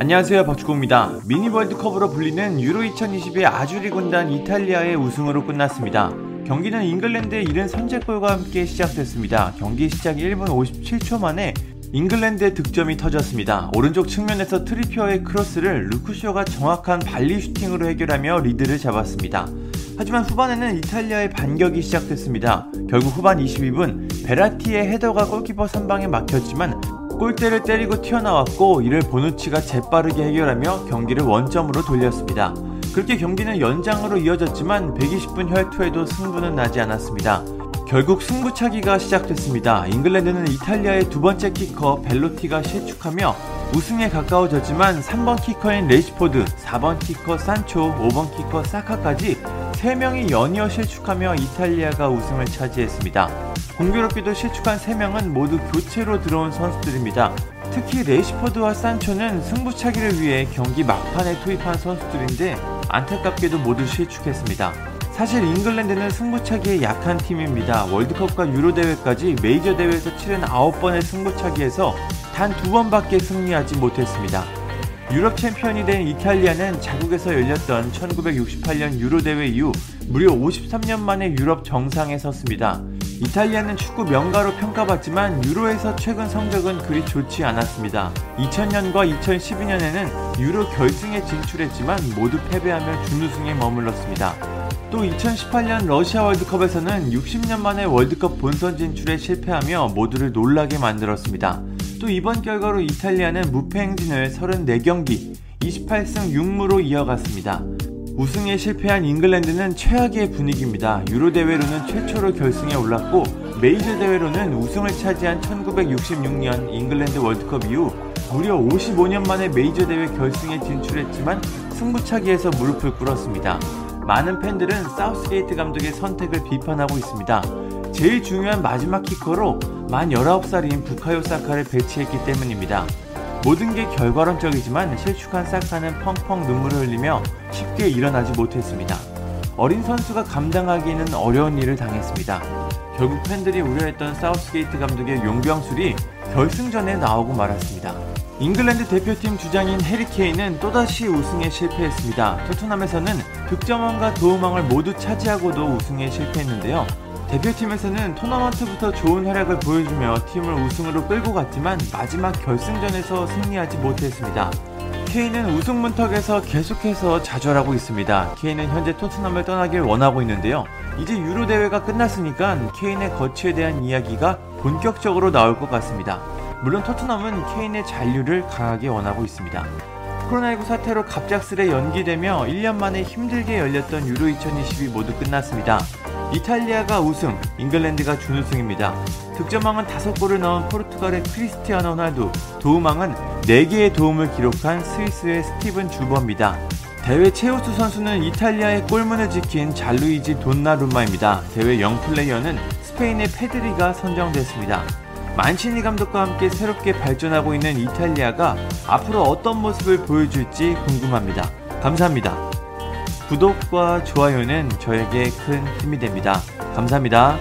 안녕하세요 박주공입니다. 미니 월드컵으로 불리는 유로 2020이 아주리 군단 이탈리아의 우승으로 끝났습니다. 경기는 잉글랜드의 이른 선제골과 함께 시작됐습니다. 경기 시작 1분 57초 만에 잉글랜드의 득점이 터졌습니다. 오른쪽 측면에서 트리피어의 크로스를 루크 쇼가 정확한 발리 슈팅으로 해결하며 리드를 잡았습니다. 하지만 후반에는 이탈리아의 반격이 시작됐습니다. 결국 후반 22분 베라티의 헤더가 골키퍼 선방에 막혔지만 골대를 때리고 튀어나왔고 이를 보누치가 재빠르게 해결하며 경기를 원점으로 돌렸습니다. 그렇게 경기는 연장으로 이어졌지만 120분 혈투에도 승부는 나지 않았습니다. 결국 승부차기가 시작됐습니다. 잉글랜드는 이탈리아의 두 번째 키커 벨로티가 실축하며 우승에 가까워졌지만 3번 키커인 래시포드, 4번 키커 산초, 5번 키커 사카까지 3명이 연이어 실축하며 이탈리아가 우승을 차지했습니다. 공교롭게도 실축한 3명은 모두 교체로 들어온 선수들입니다. 특히 래시포드와 산초는 승부차기를 위해 경기 막판에 투입한 선수들인데 안타깝게도 모두 실축했습니다. 사실 잉글랜드는 승부차기에 약한 팀입니다. 월드컵과 유로 대회까지 메이저 대회에서 치른 9번의 승부차기에서 단 두 번밖에 승리하지 못했습니다. 유럽 챔피언이 된 이탈리아는 자국에서 열렸던 1968년 유로 대회 이후 무려 53년 만에 유럽 정상에 섰습니다. 이탈리아는 축구 명가로 평가받지만 유로에서 최근 성적은 그리 좋지 않았습니다. 2000년과 2012년에는 유로 결승에 진출했지만 모두 패배하며 준우승에 머물렀습니다. 또 2018년 러시아 월드컵에서는 60년 만에 월드컵 본선 진출에 실패하며 모두를 놀라게 만들었습니다. 또 이번 결과로 이탈리아는 무패 행진을 34경기 28승 6무로 이어갔습니다. 우승에 실패한 잉글랜드는 최악의 분위기입니다. 유로 대회로는 최초로 결승에 올랐고 메이저 대회로는 우승을 차지한 1966년 잉글랜드 월드컵 이후 무려 55년 만에 메이저 대회 결승에 진출했지만 승부차기에서 무릎을 꿇었습니다. 많은 팬들은 사우스게이트 감독의 선택을 비판하고 있습니다. 제일 중요한 마지막 키커로 만 19살인 부카요 사카를 배치했기 때문입니다. 모든 게 결과론적이지만 실축한 사카는 펑펑 눈물을 흘리며 쉽게 일어나지 못했습니다. 어린 선수가 감당하기는 어려운 일을 당했습니다. 결국 팬들이 우려했던 사우스게이트 감독의 용병술이 결승전에 나오고 말았습니다. 잉글랜드 대표팀 주장인 해리케인은 또다시 우승에 실패했습니다. 토트넘에서는 득점왕과 도움왕을 모두 차지하고도 우승에 실패했는데요. 대표팀에서는 토너먼트부터 좋은 활약을 보여주며 팀을 우승으로 끌고 갔지만 마지막 결승전에서 승리하지 못했습니다. 케인은 우승 문턱에서 계속해서 좌절하고 있습니다. 케인은 현재 토트넘을 떠나길 원하고 있는데요. 이제 유로 대회가 끝났으니까 케인의 거취에 대한 이야기가 본격적으로 나올 것 같습니다. 물론 토트넘은 케인의 잔류를 강하게 원하고 있습니다. 코로나19 사태로 갑작스레 연기되며 1년 만에 힘들게 열렸던 유로 2022 모두 끝났습니다. 이탈리아가 우승, 잉글랜드가 준우승입니다. 득점왕은 5골을 넣은 포르투갈의 크리스티아노 호날두, 도움왕은 4개의 도움을 기록한 스위스의 스티븐 주버입니다. 대회 최우수 선수는 이탈리아의 골문을 지킨 잘루이지 돈나룸마입니다. 대회 영플레이어는 스페인의 페드리가 선정됐습니다. 만치니 감독과 함께 새롭게 발전하고 있는 이탈리아가 앞으로 어떤 모습을 보여줄지 궁금합니다. 감사합니다. 구독과 좋아요는 저에게 큰 힘이 됩니다. 감사합니다.